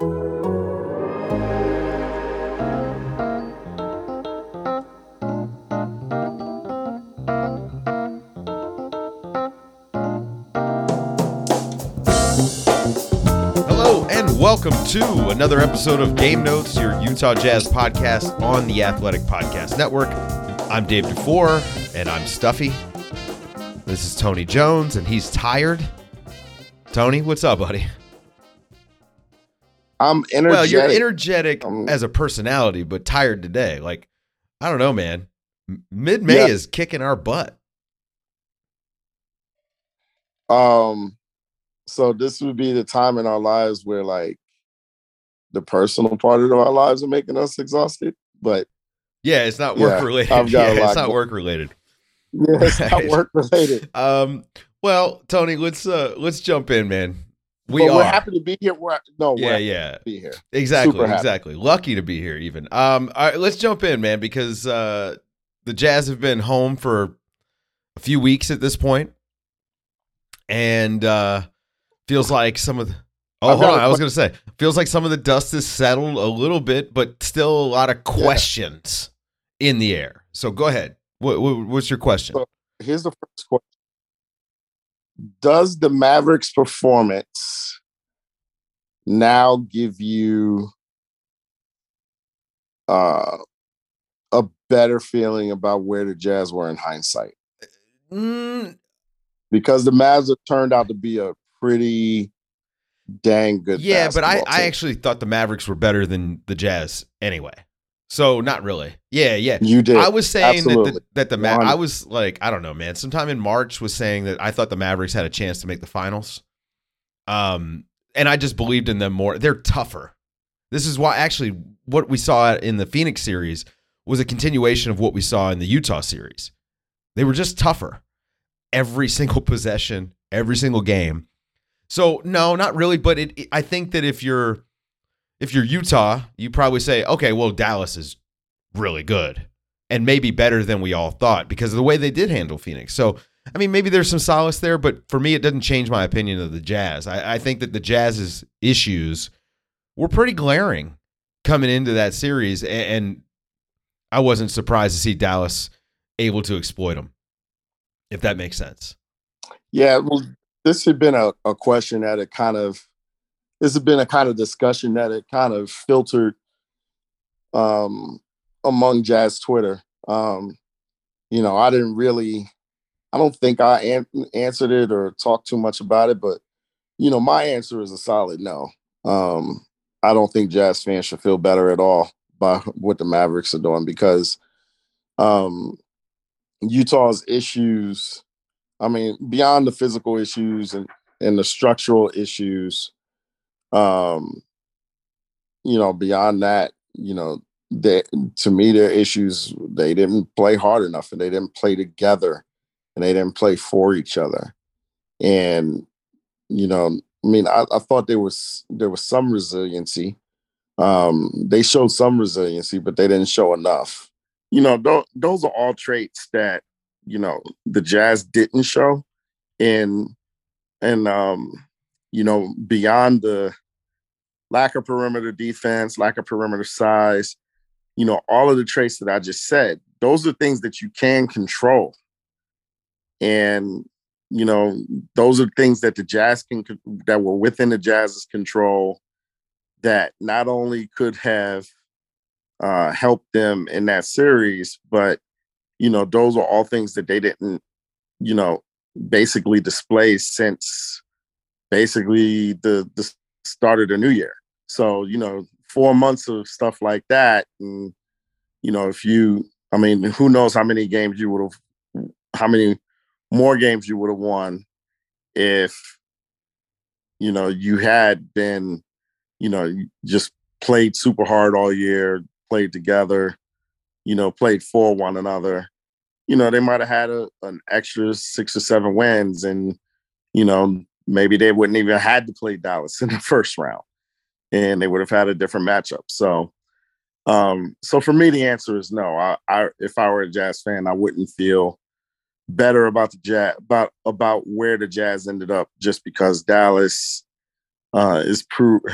Hello and welcome to another episode of Game Notes, your Utah Jazz podcast on the Athletic Podcast Network. I'm Dave DuFour and I'm Stuffy. This is Tony Jones and he's tired. Tony, what's up, buddy? I'm energetic. Well, you're energetic Um, as a personality, but tired today. Like, I don't know, man. Mid May Yeah. is kicking our butt. Um, so this would be the time in our lives where like the personal part of our lives are making us exhausted. But Yeah, it's not Yeah, work related. I've got a Yeah, lot it's not work related. yeah, it's not work related. Um, well, Tony, let's uh let's jump in, man. We but are we're happy to be here. We're, no, we're yeah, happy yeah. to be here. Exactly, exactly. Lucky to be here, even. Um, all right, let's jump in, man, because uh, the Jazz have been home for a few weeks at this point, and uh, feels like some of the. Oh, I've hold on. I was gonna say, feels like some of the dust has settled a little bit, but still a lot of questions in the air. So go ahead. What, what, what's your question? So- Here's the first question: Does the Mavericks' performance now give you uh, a better feeling about where the Jazz were in hindsight? Mm, because the Mavs have turned out to be a pretty dang good. yeah, but I, basketball I actually thought the Mavericks were better than the Jazz anyway. So not really. Yeah, yeah. you did. I was saying that the, Absolutely. that the Ma- I was like I don't know, man. Sometime in March was saying that I thought the Mavericks had a chance to make the finals. Um, and I just believed in them more. They're tougher. This is why actually what we saw in the Phoenix series was a continuation of what we saw in the Utah series. They were just tougher every single possession, every single game. So no, not really. But it, it- I think that if you're if you're Utah, you probably say, okay, well Dallas is really good and maybe better than we all thought because of the way they did handle Phoenix. So I mean, maybe there's some solace there, but for me, it doesn't change my opinion of the Jazz. I, I think that the Jazz's issues were pretty glaring coming into that series, a- and I wasn't surprised to see Dallas able to exploit them. If that makes sense. yeah, well, this had been a, a question that had kind of this has been a kind of discussion that it kind of filtered um among Jazz Twitter. Um, you know, I didn't really I don't think I an- answered it or talked too much about it, but you know, my answer is a solid no. Um, I don't think Jazz fans should feel better at all by what the Mavericks are doing because um, Utah's issues, I mean, beyond the physical issues and, and the structural issues, um, you know, beyond that, you know, they, to me, their issues, they didn't play hard enough and they didn't play together and they didn't play for each other. And, you know, I mean, I, I thought there was there was some resiliency. Um, they showed some resiliency, but they didn't show enough. You know, tho- those are all traits that you know the Jazz didn't show, and and um, you know beyond the lack of perimeter defense, lack of perimeter size, you know, all of the traits that I just said, those are things that you can control. And you know, those are things that the Jazz can that were within the Jazz's control that not only could have uh, helped them in that series, but you know, those are all things that they didn't, you know, basically display since basically the the start of the new year. So, you know, four months of stuff like that. And, you know, if you I mean, who knows how many games you would have how many more games you would have won if you know you had been you know, just played super hard all year, played together, you know, played for one another, you know, they might have had a, an extra six or seven wins and, you know, maybe they wouldn't even had to play Dallas in the first round and they would have had a different matchup. So, um, so for me, the answer is no. I, I, if I were a Jazz fan, I wouldn't feel better about the Jazz about about where the Jazz ended up just because Dallas uh, is proved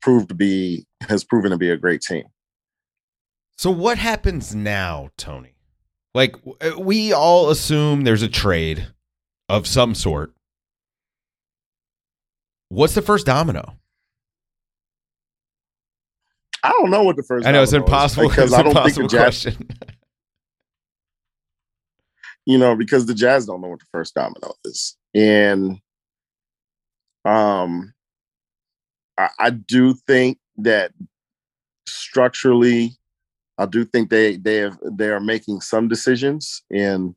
proved to be has proven to be a great team. So what happens now, Tony? Like uh, we all assume there's a trade of some sort. What's the first domino? I don't know what the first. I know it's impossible because it's I don't think the Jazz. you know, because the Jazz don't know what the first domino is, and um, I, I do think that structurally, I do think they they have they are making some decisions, and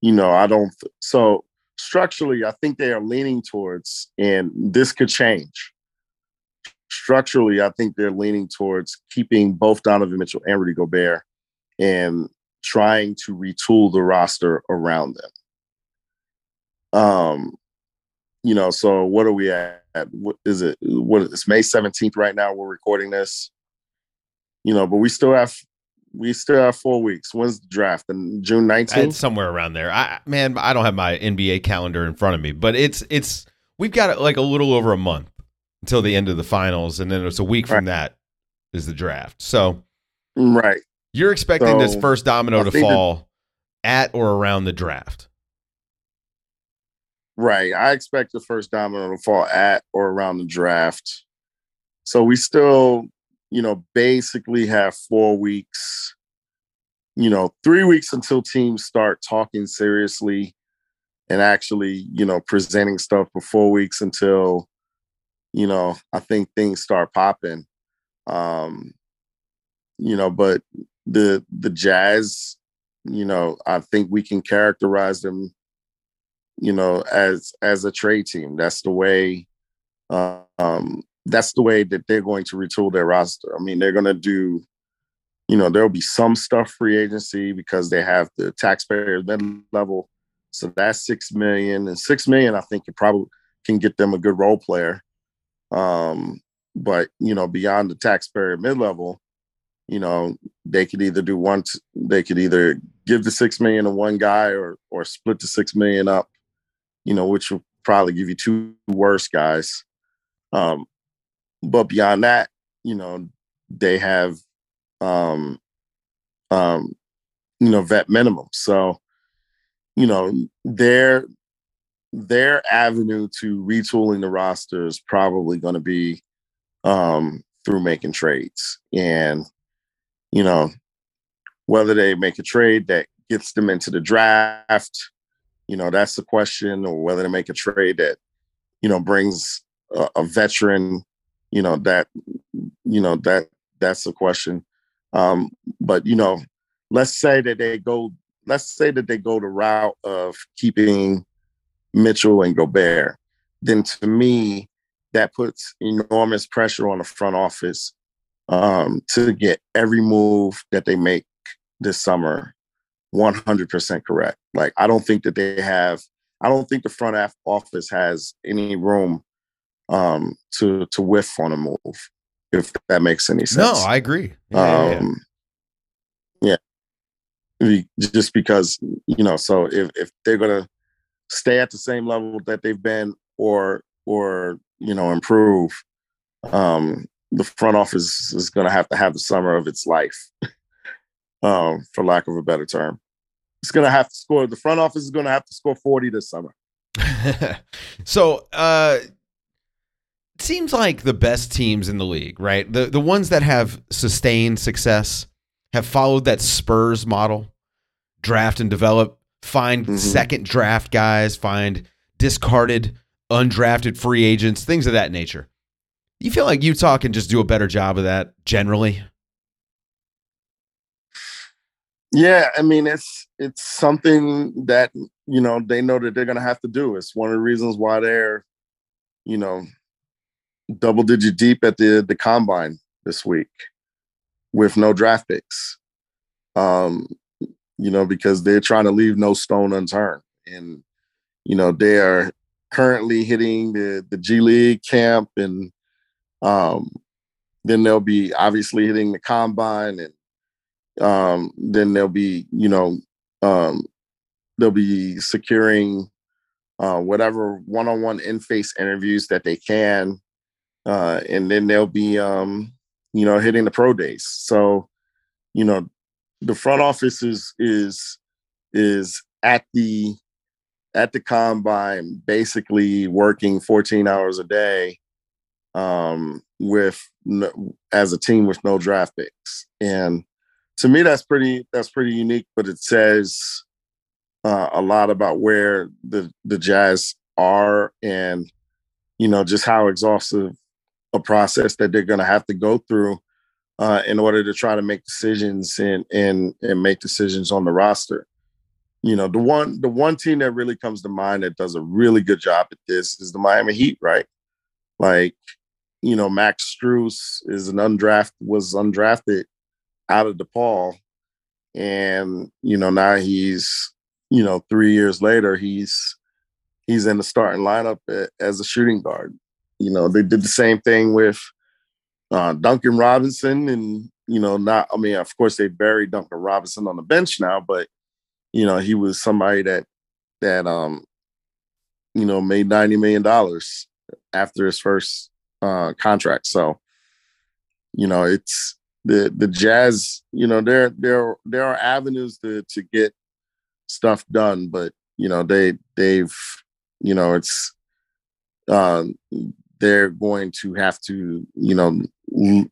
you know, I don't. So structurally, I think they are leaning towards, and this could change structurally, I think they're leaning towards keeping both Donovan Mitchell and Rudy Gobert and trying to retool the roster around them. Um, you know, so what are we at? What is it? What it's May 17th right now. We're recording this. You know, but we still have we still have four weeks. When's the draft? In June 19th? somewhere around there. I man, I don't have my NBA calendar in front of me, but it's it's we've got like a little over a month until the end of the finals, and then it's a week from that is the draft. So, right, you're expecting so, this first domino to fall that, at or around the draft. Right, I expect the first domino to fall at or around the draft. So we still, you know, basically have four weeks. You know, three weeks until teams start talking seriously and actually, you know, presenting stuff for four weeks until you know, I think things start popping. Um, you know, but the the Jazz, you know, I think we can characterize them, you know, as as a trade team. That's the way. Um, that's the way that they're going to retool their roster. I mean, they're going to do, you know, there'll be some stuff free agency because they have the taxpayer level. So that's six million, and six million, I think, you probably can get them a good role player. Um, but you know, beyond the taxpayer mid level, you know, they could either do one. They could either give the six million to one guy or or split the six million up. You know, which will probably give you two worse guys. Um, but beyond that, you know, they have, um, um, you know, vet minimum. So, you know, they're their avenue to retooling the roster is probably going to be um, through making trades. And, you know, whether they make a trade that gets them into the draft, you know, that's the question, or whether they make a trade that, you know, brings a, a veteran, you know, that, you know, that that's the question. Um, but, you know, let's say that they go, let's say that they go the route of keeping Mitchell and Gobert, then to me, that puts enormous pressure on the front office um, to get every move that they make this summer 100% correct. Like, I don't think that they have, I don't think the front office has any room um, to to whiff on a move, if that makes any sense. No, I agree. Yeah, um, yeah, yeah. Just because, you know, so if, if they're going to stay at the same level that they've been or or you know improve um the front office is going to have to have the summer of its life um for lack of a better term. It's going to have to score the front office is going to have to score 40 this summer. So uh it seems like the best teams in the league right? The the ones that have sustained success have followed that spurs model draft and develop find mm-hmm. second draft guys, find discarded, undrafted free agents, things of that nature. You feel like Utah can just do a better job of that generally? Yeah, I mean it's it's something that you know they know that they're going to have to do. It's one of the reasons why they're, you know, double digit deep at the the combine this week with no draft picks. Um, you know, because they're trying to leave no stone unturned. And, you know, they are currently hitting the the G League camp and um then they'll be obviously hitting the combine and um then they'll be, you know, um they'll be securing uh, whatever one-on-one in-face interviews that they can uh, and then they'll be um, you know hitting the pro days so you know the front office is is is at the at the combine basically working 14 hours a day um, with no, as a team with no draft picks. And to me that's pretty that's pretty unique but it says uh, a lot about where the the Jazz are and you know just how exhaustive a process that they're going to have to go through uh, in order to try to make decisions and and and make decisions on the roster. You know, the one the one team that really comes to mind that does a really good job at this is the Miami Heat, right? Like, you know, Max Strus is an undrafted was undrafted out of DePaul, and you know now he's you know, three years later, he's he's in the starting lineup as a shooting guard. You know, they did the same thing with uh, Duncan Robinson, and you know, not. I mean, of course, they buried Duncan Robinson on the bench now, but you know, he was somebody that that um, you know, made ninety million dollars after his first uh, contract. So, you know, it's the the Jazz. You know, there there there are avenues to to get stuff done, but you know they they've you know it's um, they're going to have to you know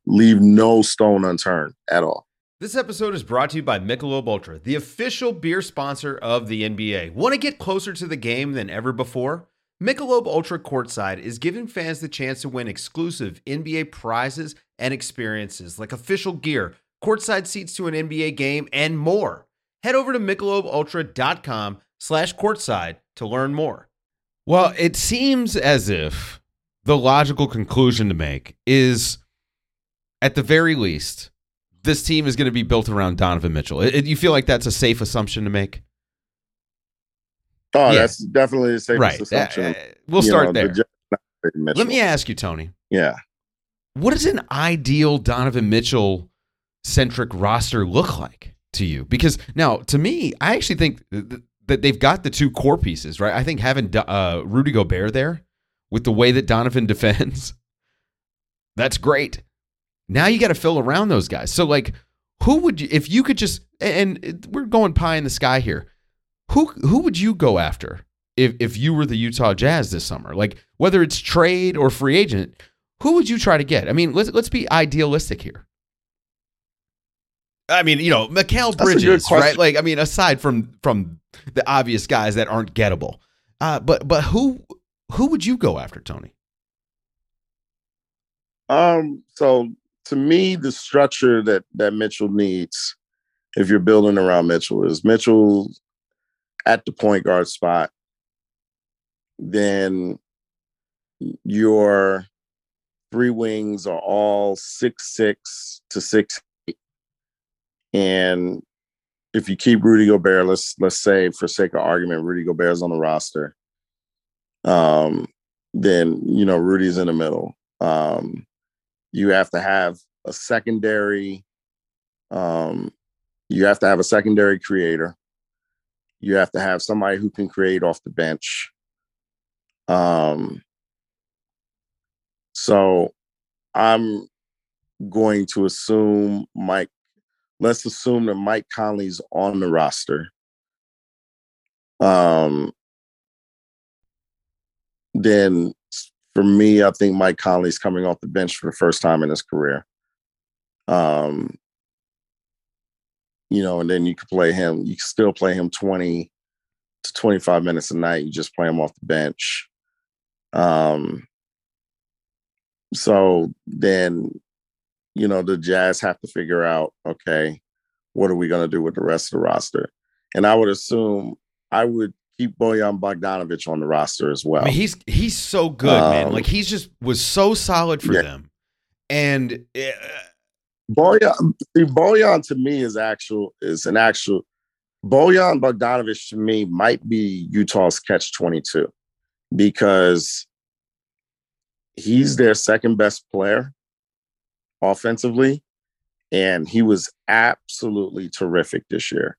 leave no stone unturned at all. This episode is brought to you by Michelob Ultra, the official beer sponsor of the NBA. Want to get closer to the game than ever before? Michelob Ultra Courtside is giving fans the chance to win exclusive NBA prizes and experiences like official gear, courtside seats to an NBA game, and more head over to michelobultra.com slash courtside to learn more. Well, it seems as if the logical conclusion to make is at the very least, this team is going to be built around Donovan Mitchell. It, it, you feel like that's a safe assumption to make? Oh, yeah. that's definitely a safe right. assumption. Uh, we'll start know, there. The Let me ask you, Tony. Yeah. What does an ideal Donovan Mitchell centric roster look like? to you? Because now, to me, I actually think that they've got the two core pieces, right? I think having uh, Rudy Gobert there with the way that Donovan defends, that's great. Now you got to fill around those guys. So, like, who would you, if you could just, and we're going pie in the sky here, who who would you go after if if you were the Utah Jazz this summer? Like, whether it's trade or free agent, who would you try to get? I mean, let's let's be idealistic here. I mean, you know, Mikal Bridges, right? Like, I mean, aside from from the obvious guys that aren't gettable, uh, but but who who would you go after, Tony? Um. So to me, the structure that that Mitchell needs, if you're building around Mitchell, is Mitchell at the point guard spot. Then your three wings are all six six to six eight. and if you keep Rudy Gobert, let's let's say for sake of argument, Rudy Gobert's on the roster. Um, then you know Rudy's in the middle. Um, you have to have a secondary. Um, you have to have a secondary creator. You have to have somebody who can create off the bench. Um, so I'm going to assume Mike let's assume that Mike Conley's on the roster. Um, then for me, I think Mike Conley's coming off the bench for the first time in his career. Um, you know, and then you could play him, you can still play him 20 to 25 minutes a night. You just play him off the bench. Um, so then you know, the Jazz have to figure out, okay, what are we going to do with the rest of the roster? And I would assume I would keep Bojan Bogdanovic on the roster as well. I mean, he's he's so good, man. Um, Like he's just was so solid for yeah. them, and uh, Bojan, see, Bojan to me is actual is an actual Bojan Bogdanovic to me might be Utah's catch twenty two because he's their second best player offensively, and he was absolutely terrific this year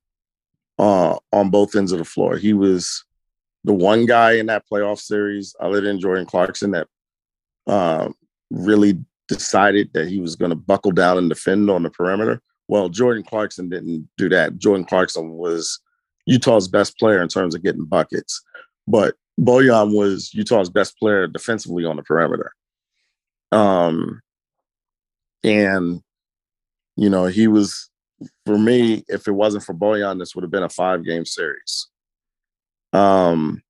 uh, on both ends of the floor. He was the one guy in that playoff series, other than Jordan Clarkson, that uh, really decided that he was going to buckle down and defend on the perimeter. Well, Jordan Clarkson didn't do that. Jordan Clarkson was Utah's best player in terms of getting buckets, but Bojan was Utah's best player defensively on the perimeter. Um, and you know he was for me. If it wasn't for Bojan, this would have been a five game series. Um,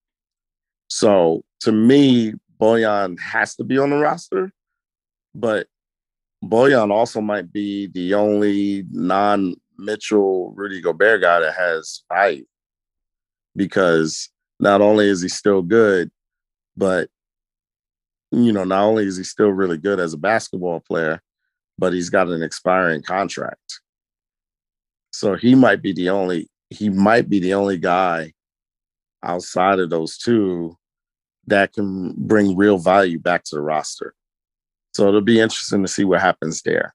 so to me, Bojan has to be on the roster, but Bojan also might be the only non Mitchell Rudy Gobert guy that has value because not only is he still good, but you know, not only is he still really good as a basketball player, but he's got an expiring contract. So he might be the only he might be the only guy outside of those two that can bring real value back to the roster. So it'll be interesting to see what happens there.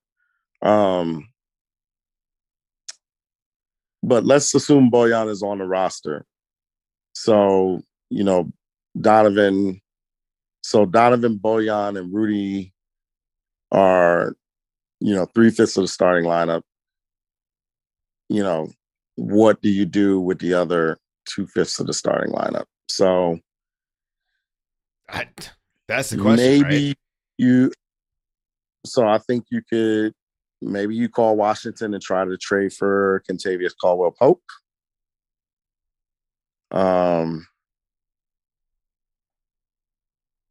Um, but let's assume Bojan is on the roster. So, you know, Donovan, so Donovan, Bojan, and Rudy are, you know, three fifths of the starting lineup. You know, what do you do with the other two fifths of the starting lineup? So I, that's the question. maybe right? you so I think you could maybe you call Washington and try to trade for Kentavious Caldwell Pope. Um,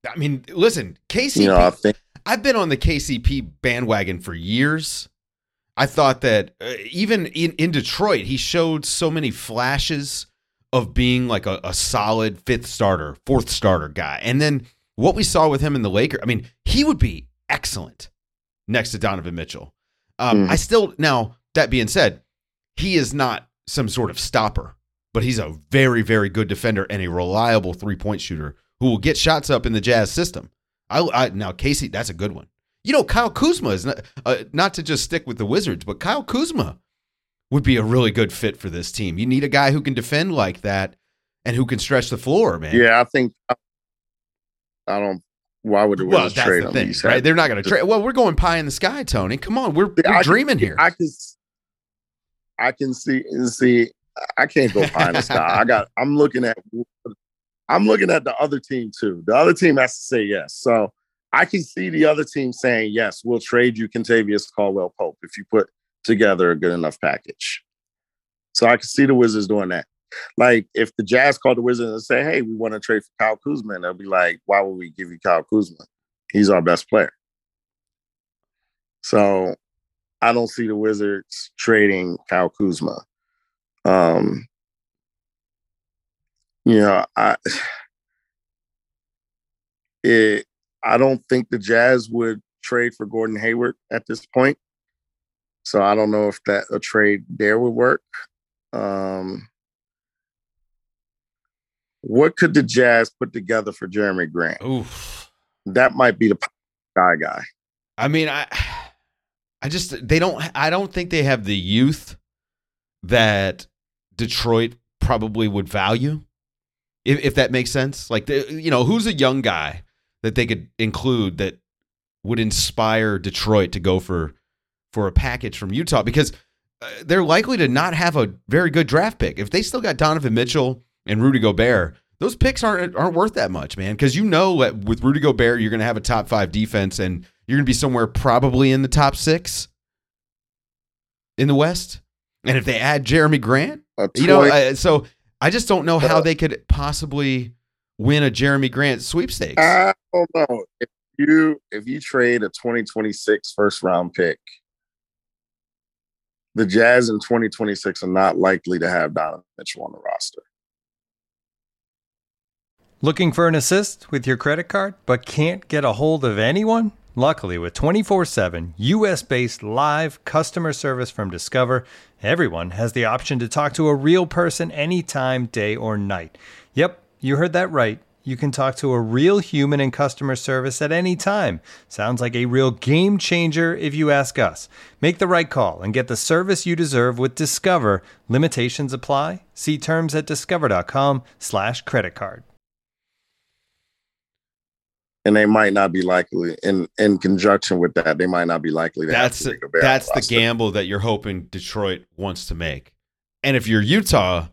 I mean, listen, KCP. you know, I think I've been on the KCP bandwagon for years. I thought that uh, even in, in Detroit, he showed so many flashes of being like a, a solid fifth starter, fourth starter guy. And then what we saw with him in the Lakers, I mean, he would be excellent next to Donovan Mitchell. Um, Mhm. I still, now, that being said, he is not some sort of stopper, but he's a very, very good defender and a reliable three point shooter who will get shots up in the Jazz system. I, I now Casey, that's a good one. You know, Kyle Kuzma is not uh, not to just stick with the Wizards, but Kyle Kuzma would be a really good fit for this team. You need a guy who can defend like that and who can stretch the floor, man. yeah, I think I don't. Why would the Well, Wizards that's trade the thing, right? They're not going to trade. Well, we're going pie in the sky, Tony. Come on, we're, we're can- dreaming here. I can I can see see I can't go behind the sky. I got I'm looking at I'm looking at the other team too. The other team has to say yes. So I can see the other team saying, yes, we'll trade you Kentavious Caldwell Pope if you put together a good enough package. So I can see the Wizards doing that. Like if the Jazz called the Wizards and say, hey, we want to trade for Kyle Kuzma, they'll be like, why would we give you Kyle Kuzma? He's our best player. So I don't see the Wizards trading Kyle Kuzma. Um, you know, I it I don't think the Jazz would trade for Gordon Hayward at this point. So I don't know if that a trade there would work. Um, what could the Jazz put together for Jerami Grant? Oof. That might be the guy guy. I mean, I I just they don't I don't think they have the youth that Detroit probably would value. If if that makes sense. Like the, you know, who's a young guy that they could include that would inspire Detroit to go for for a package from Utah because uh, they're likely to not have a very good draft pick. If they still got Donovan Mitchell and Rudy Gobert, those picks aren't aren't worth that much, man. Because you know that with Rudy Gobert, you're going to have a top five defense, and you're going to be somewhere probably in the top six in the West. And if they add Jerami Grant, you know, 20 uh, so I just don't know how Uh, they could possibly win a Jerami Grant sweepstakes. I don't know if you if you trade a 2026 first round pick, the Jazz in 2026 are not likely to have Donovan Mitchell on the roster. Looking for an assist with your credit card, but can't get a hold of anyone? Luckily, with 24 7 US based live customer service from Discover, everyone has the option to talk to a real person anytime, day or night. Yep, you heard that right. You can talk to a real human in customer service at any time. Sounds like a real game changer if you ask us. Make the right call and get the service you deserve with Discover. Limitations apply. See terms at discover.com/slash credit card. And they might not be likely in in conjunction with that. They might not be likely to. That's have Rudy Gobert on that's the gamble that you're hoping Detroit wants to make. And if you're Utah,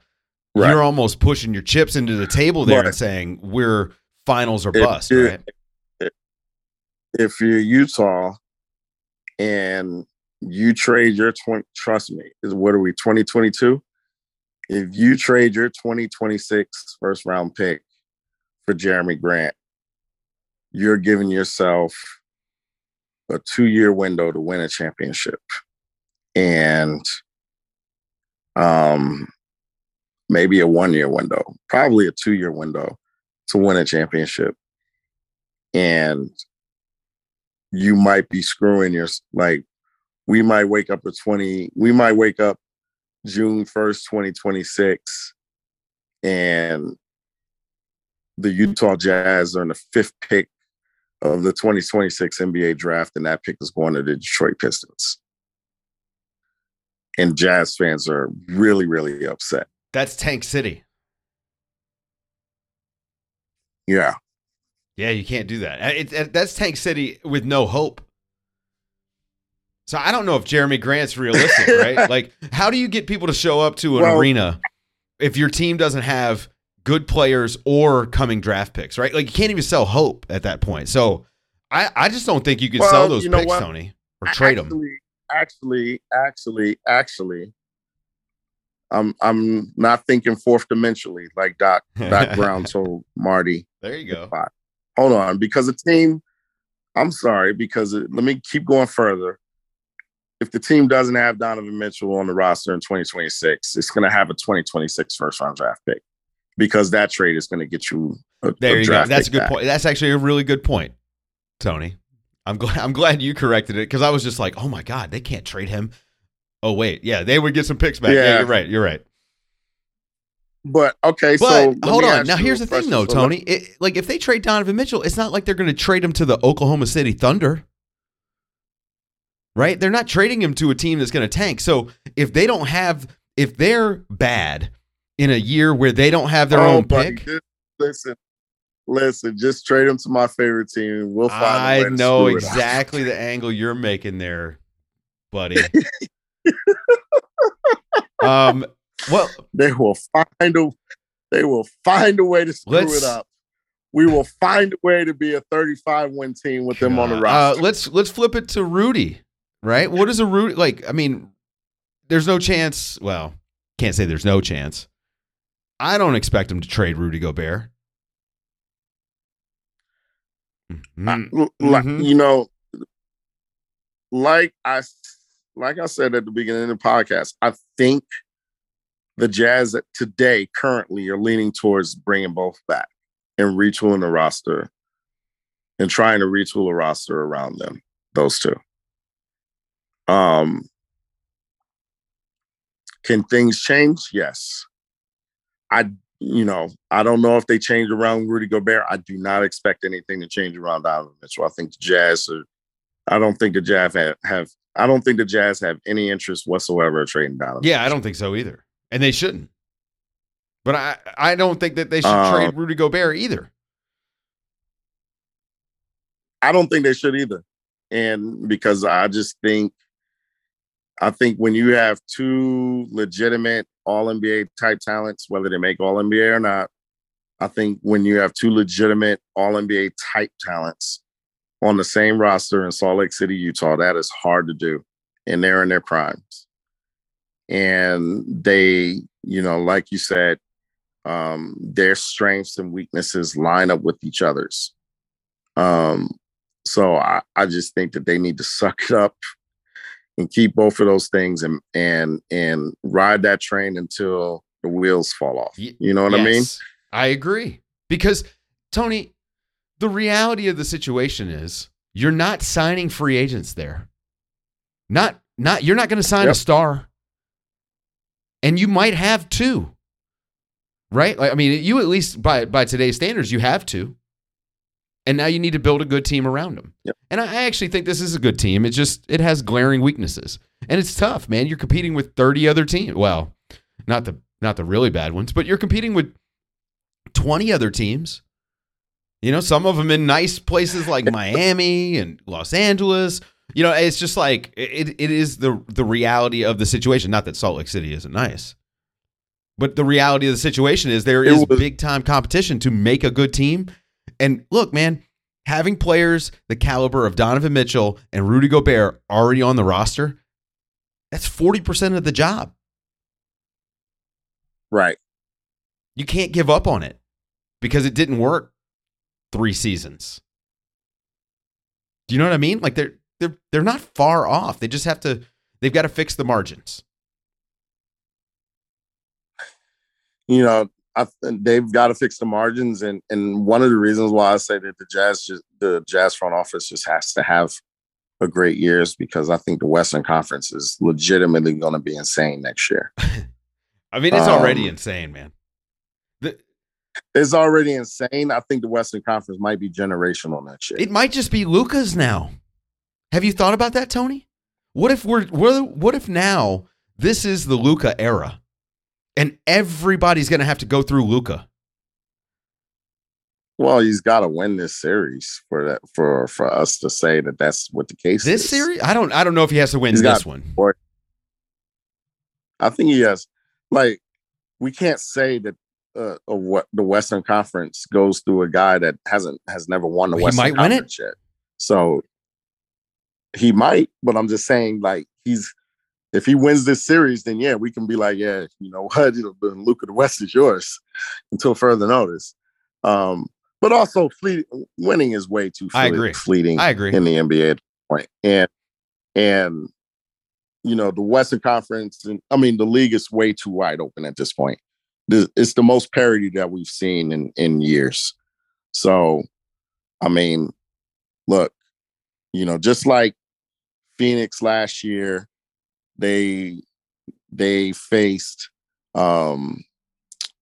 Right. you're almost pushing your chips into the table there But- and saying we're finals or bust, you- right? If you're Utah, and you trade your twenty, trust me, is what are we 2022? If you trade your 2026 first round pick for Jerami Grant, you're giving yourself a two year window to win a championship. And um maybe a one year window, probably a two year window to win a championship. And you might be screwing your like we might wake up at 20 we might wake up June 1st 2026 and the Utah Jazz are in the fifth pick of the 2026 NBA draft and that pick is going to the Detroit Pistons. And Jazz fans are really really upset. That's Tank City. Yeah. Yeah, you can't do that. Uh, It, it- that's Tank City with no hope. So I don't know if Jerami Grant's realistic, right? Like, how do you get people to show up to an Well- arena if your team doesn't have good players or coming draft picks, right? Like, you can't even sell hope at that point. So I, I just don't think you can Well, sell those you know picks, what? Tony, or trade them. actually, Actually, actually, actually, I'm I'm not thinking fourth dimensionally like Doc Doc Brown told Marty. There you go. Hold on, because the team. I'm sorry, because it, let me keep going further. If the team doesn't have Donovan Mitchell on the roster in 2026, it's going to have a 2026 first round draft pick because that trade is going to get you a, There a you go. That's a good back. point. That's actually a really good point, Tony. I'm glad I'm glad you corrected it because I was just like, oh my god, they can't trade him. Oh wait, yeah, they would get some picks back. Yeah, Yeah. you're right. You're right. But okay, But so hold on. Now here's the thing, though, Tony. It, like if they trade Donovan Mitchell, it's not like they're going to trade him to the Oklahoma City Thunder, right? They're not trading him to a team that's going to tank. So if they don't have, if they're bad in a year where they don't have their Oh, own pick, just listen, listen. Just trade him to my favorite team. We'll find. a I know exactly the angle you're making there, buddy. um, well, They will find a. They will find a way to screw it up. We will find a way to be a 35 win team with them on the God. roster. Uh, let's let's flip it to Rudy, right? What is a Rudy like? I mean, there's no chance. Well, can't say there's no chance. I don't expect him to trade Rudy Gobert. Mhm. L- like, Mhm. you know, like I like I said at the beginning of the podcast, I think the Jazz today currently are leaning towards bringing both back and retooling the roster and trying to retool a roster around them. Those two. Um, can things change? Yes. I you know, I don't know if they change around Rudy Gobert. I do not expect anything to change around Donovan Mitchell. I think the Jazz are, I don't think the Jazz have, have I don't think the Jazz have any interest whatsoever in trading Donovan. Yeah, I don't think so either, and they shouldn't. But I I don't think that they should Um, trade Rudy Gobert either. I don't think they should either. And because I just think I think when you have two legitimate all NBA type talents, whether they make all NBA or not, I think when you have two legitimate all NBA type talents on the same roster in Salt Lake City, Utah, that is hard to do. And they're in their primes. And they, you know, like you said, um, their strengths and weaknesses line up with each other's. Um, so I, I just think that they need to suck it up and keep both of those things and and and ride that train until the wheels fall off. You know what I mean? Yes, I agree because Tony, the reality of the situation is you're not signing free agents there. Not not you're not going to sign Yep. a star. And you might have two. Right? Like I mean, you at least by by today's standards you have two. And now you need to build a good team around them. Yep. And I I actually think this is a good team. It just it has glaring weaknesses. And it's tough, man. You're competing with 30 other teams. Well, not the not the really bad ones, but you're competing with 20 other teams. You know, some of them in nice places like Miami and Los Angeles. You know, it's just like it, it is the the reality of the situation. Not that Salt Lake City isn't nice, but the reality of the situation is there is big time competition to make a good team. And look, man, having players the caliber of Donovan Mitchell and Rudy Gobert already on the roster, that's 40% of the job. Right. You can't give up on it because it didn't work three seasons. Do you know what I mean? Like they're they're they're not far off. They just have to they've got to fix the margins. you know, I, they've got to fix the margins, and and one of the reasons why I say that the Jazz just the Jazz front office just has to have a great year is because I think the Western Conference is legitimately going to be insane next year. I mean, it's already Um, insane, man. It's already insane. I think the Western Conference might be generational next year. it might just be Luka's now. Have you thought about that, Tony? What if we're what, what if now this is the Luka era, and everybody's going to have to go through Luca? well, he's got to win this series for that for for us to say that that's what the case This is. series, I don't I don't know if he has to win He's this one. I think he has. Like, we can't say that uh, what the Western Conference goes through a guy that hasn't has never won the he Western might win it. Conference yet. So he might, but I'm just saying, like, he's if he wins this series, then yeah, we can be like, yeah, you know what, know, the Luke of the West is yours until further notice. Um, but also, fleet winning is way too I agree. fleeting I agree. in the NBA at. And and you know, the Western Conference and I mean the league is way too wide open at this point. It's the most parity that we've seen in in years. So I mean, look, you know, just like Phoenix last year, they they faced um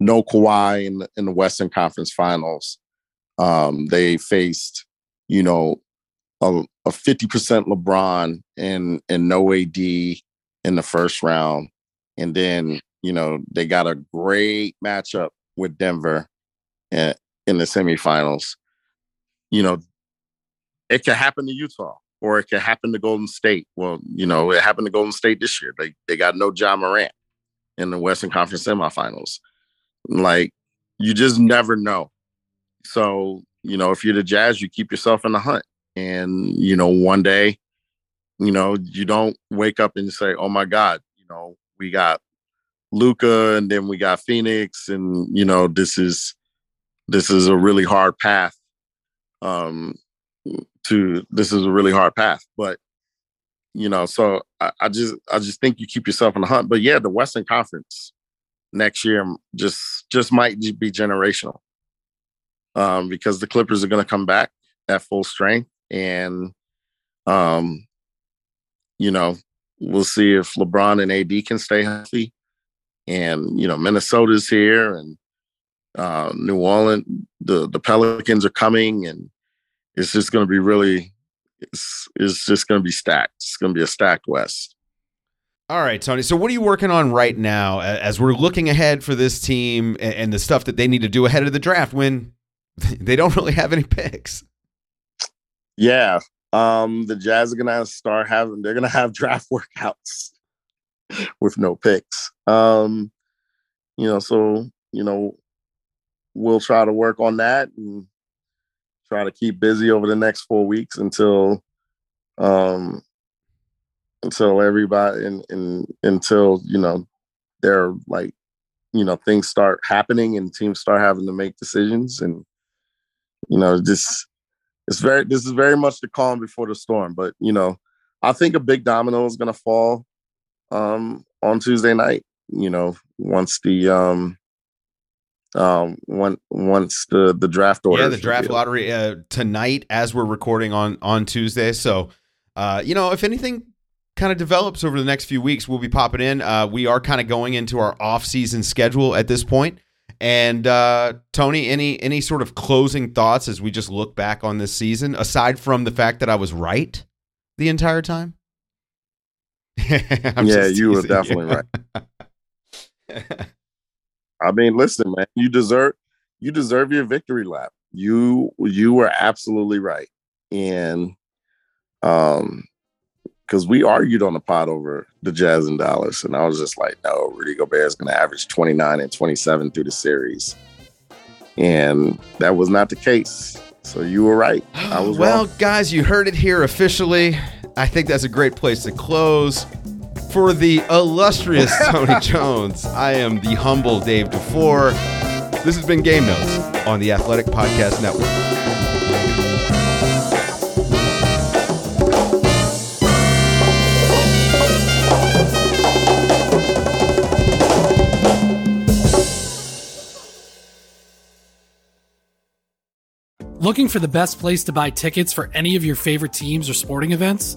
no Kawhi in the, in the Western Conference Finals. Um, they faced, you know, a, a 50% LeBron and and no AD in the first round. And then, you know, they got a great matchup with Denver in, in the semifinals. You know, it could happen to Utah or it could happen to Golden State. Well, you know, it happened to Golden State this year. They they got no Ja Morant in the Western Conference semifinals. Like, you just never know. So, you know, if you're the Jazz, you keep yourself in the hunt. And, you know, one day, you know, you don't wake up and say, oh my God, you know, we got Luka and then we got Phoenix, and you know, this is this is a really hard path. Um to this is a really hard path. But you know, so I, I just I just think you keep yourself in the hunt. But yeah, the Western Conference next year just just might be generational um, because the Clippers are going to come back at full strength, and um, you know we'll see if LeBron and AD can stay healthy, and you know Minnesota's here, and uh, New Orleans, the the Pelicans are coming, and it's just going to be really, it's it's just going to be stacked. It's going to be a stacked West. All right, Tony. So, what are you working on right now as we're looking ahead for this team and the stuff that they need to do ahead of the draft when they don't really have any picks? Yeah. Um, the Jazz are gonna start having they're gonna have draft workouts with no picks. Um, you know, so you know, we'll try to work on that and try to keep busy over the next four weeks until um until everybody and, and until you know they're like you know things start happening and teams start having to make decisions and you know just it's very this is very much the calm before the storm but you know i think a big domino is going to fall um on tuesday night you know once the um um, when, once the, the draft order. Yeah, the draft revealed. lottery uh, tonight as we're recording on on Tuesday. So, uh, you know, if anything kind of develops over the next few weeks, we'll be popping in. Uh, we are kind of going into our off season schedule at this point. And uh, Tony, any any sort of closing thoughts as we just look back on this season, aside from the fact that I was right the entire time? yeah, you were definitely right. I mean, listen, man, you deserve you deserve your victory lap. You you were absolutely right, and um, because we argued on the pot over the Jazz and Dallas, and I was just like, no, Rudy Gobert is going to average 29 and 27 through the series, and that was not the case. So you were right. I was well, wrong. guys. You heard it here officially. I think that's a great place to close. For the illustrious Tony Jones, I am the humble Dave DuFour. This has been Game Notes on the Athletic Podcast Network. Looking for the best place to buy tickets for any of your favorite teams or sporting events?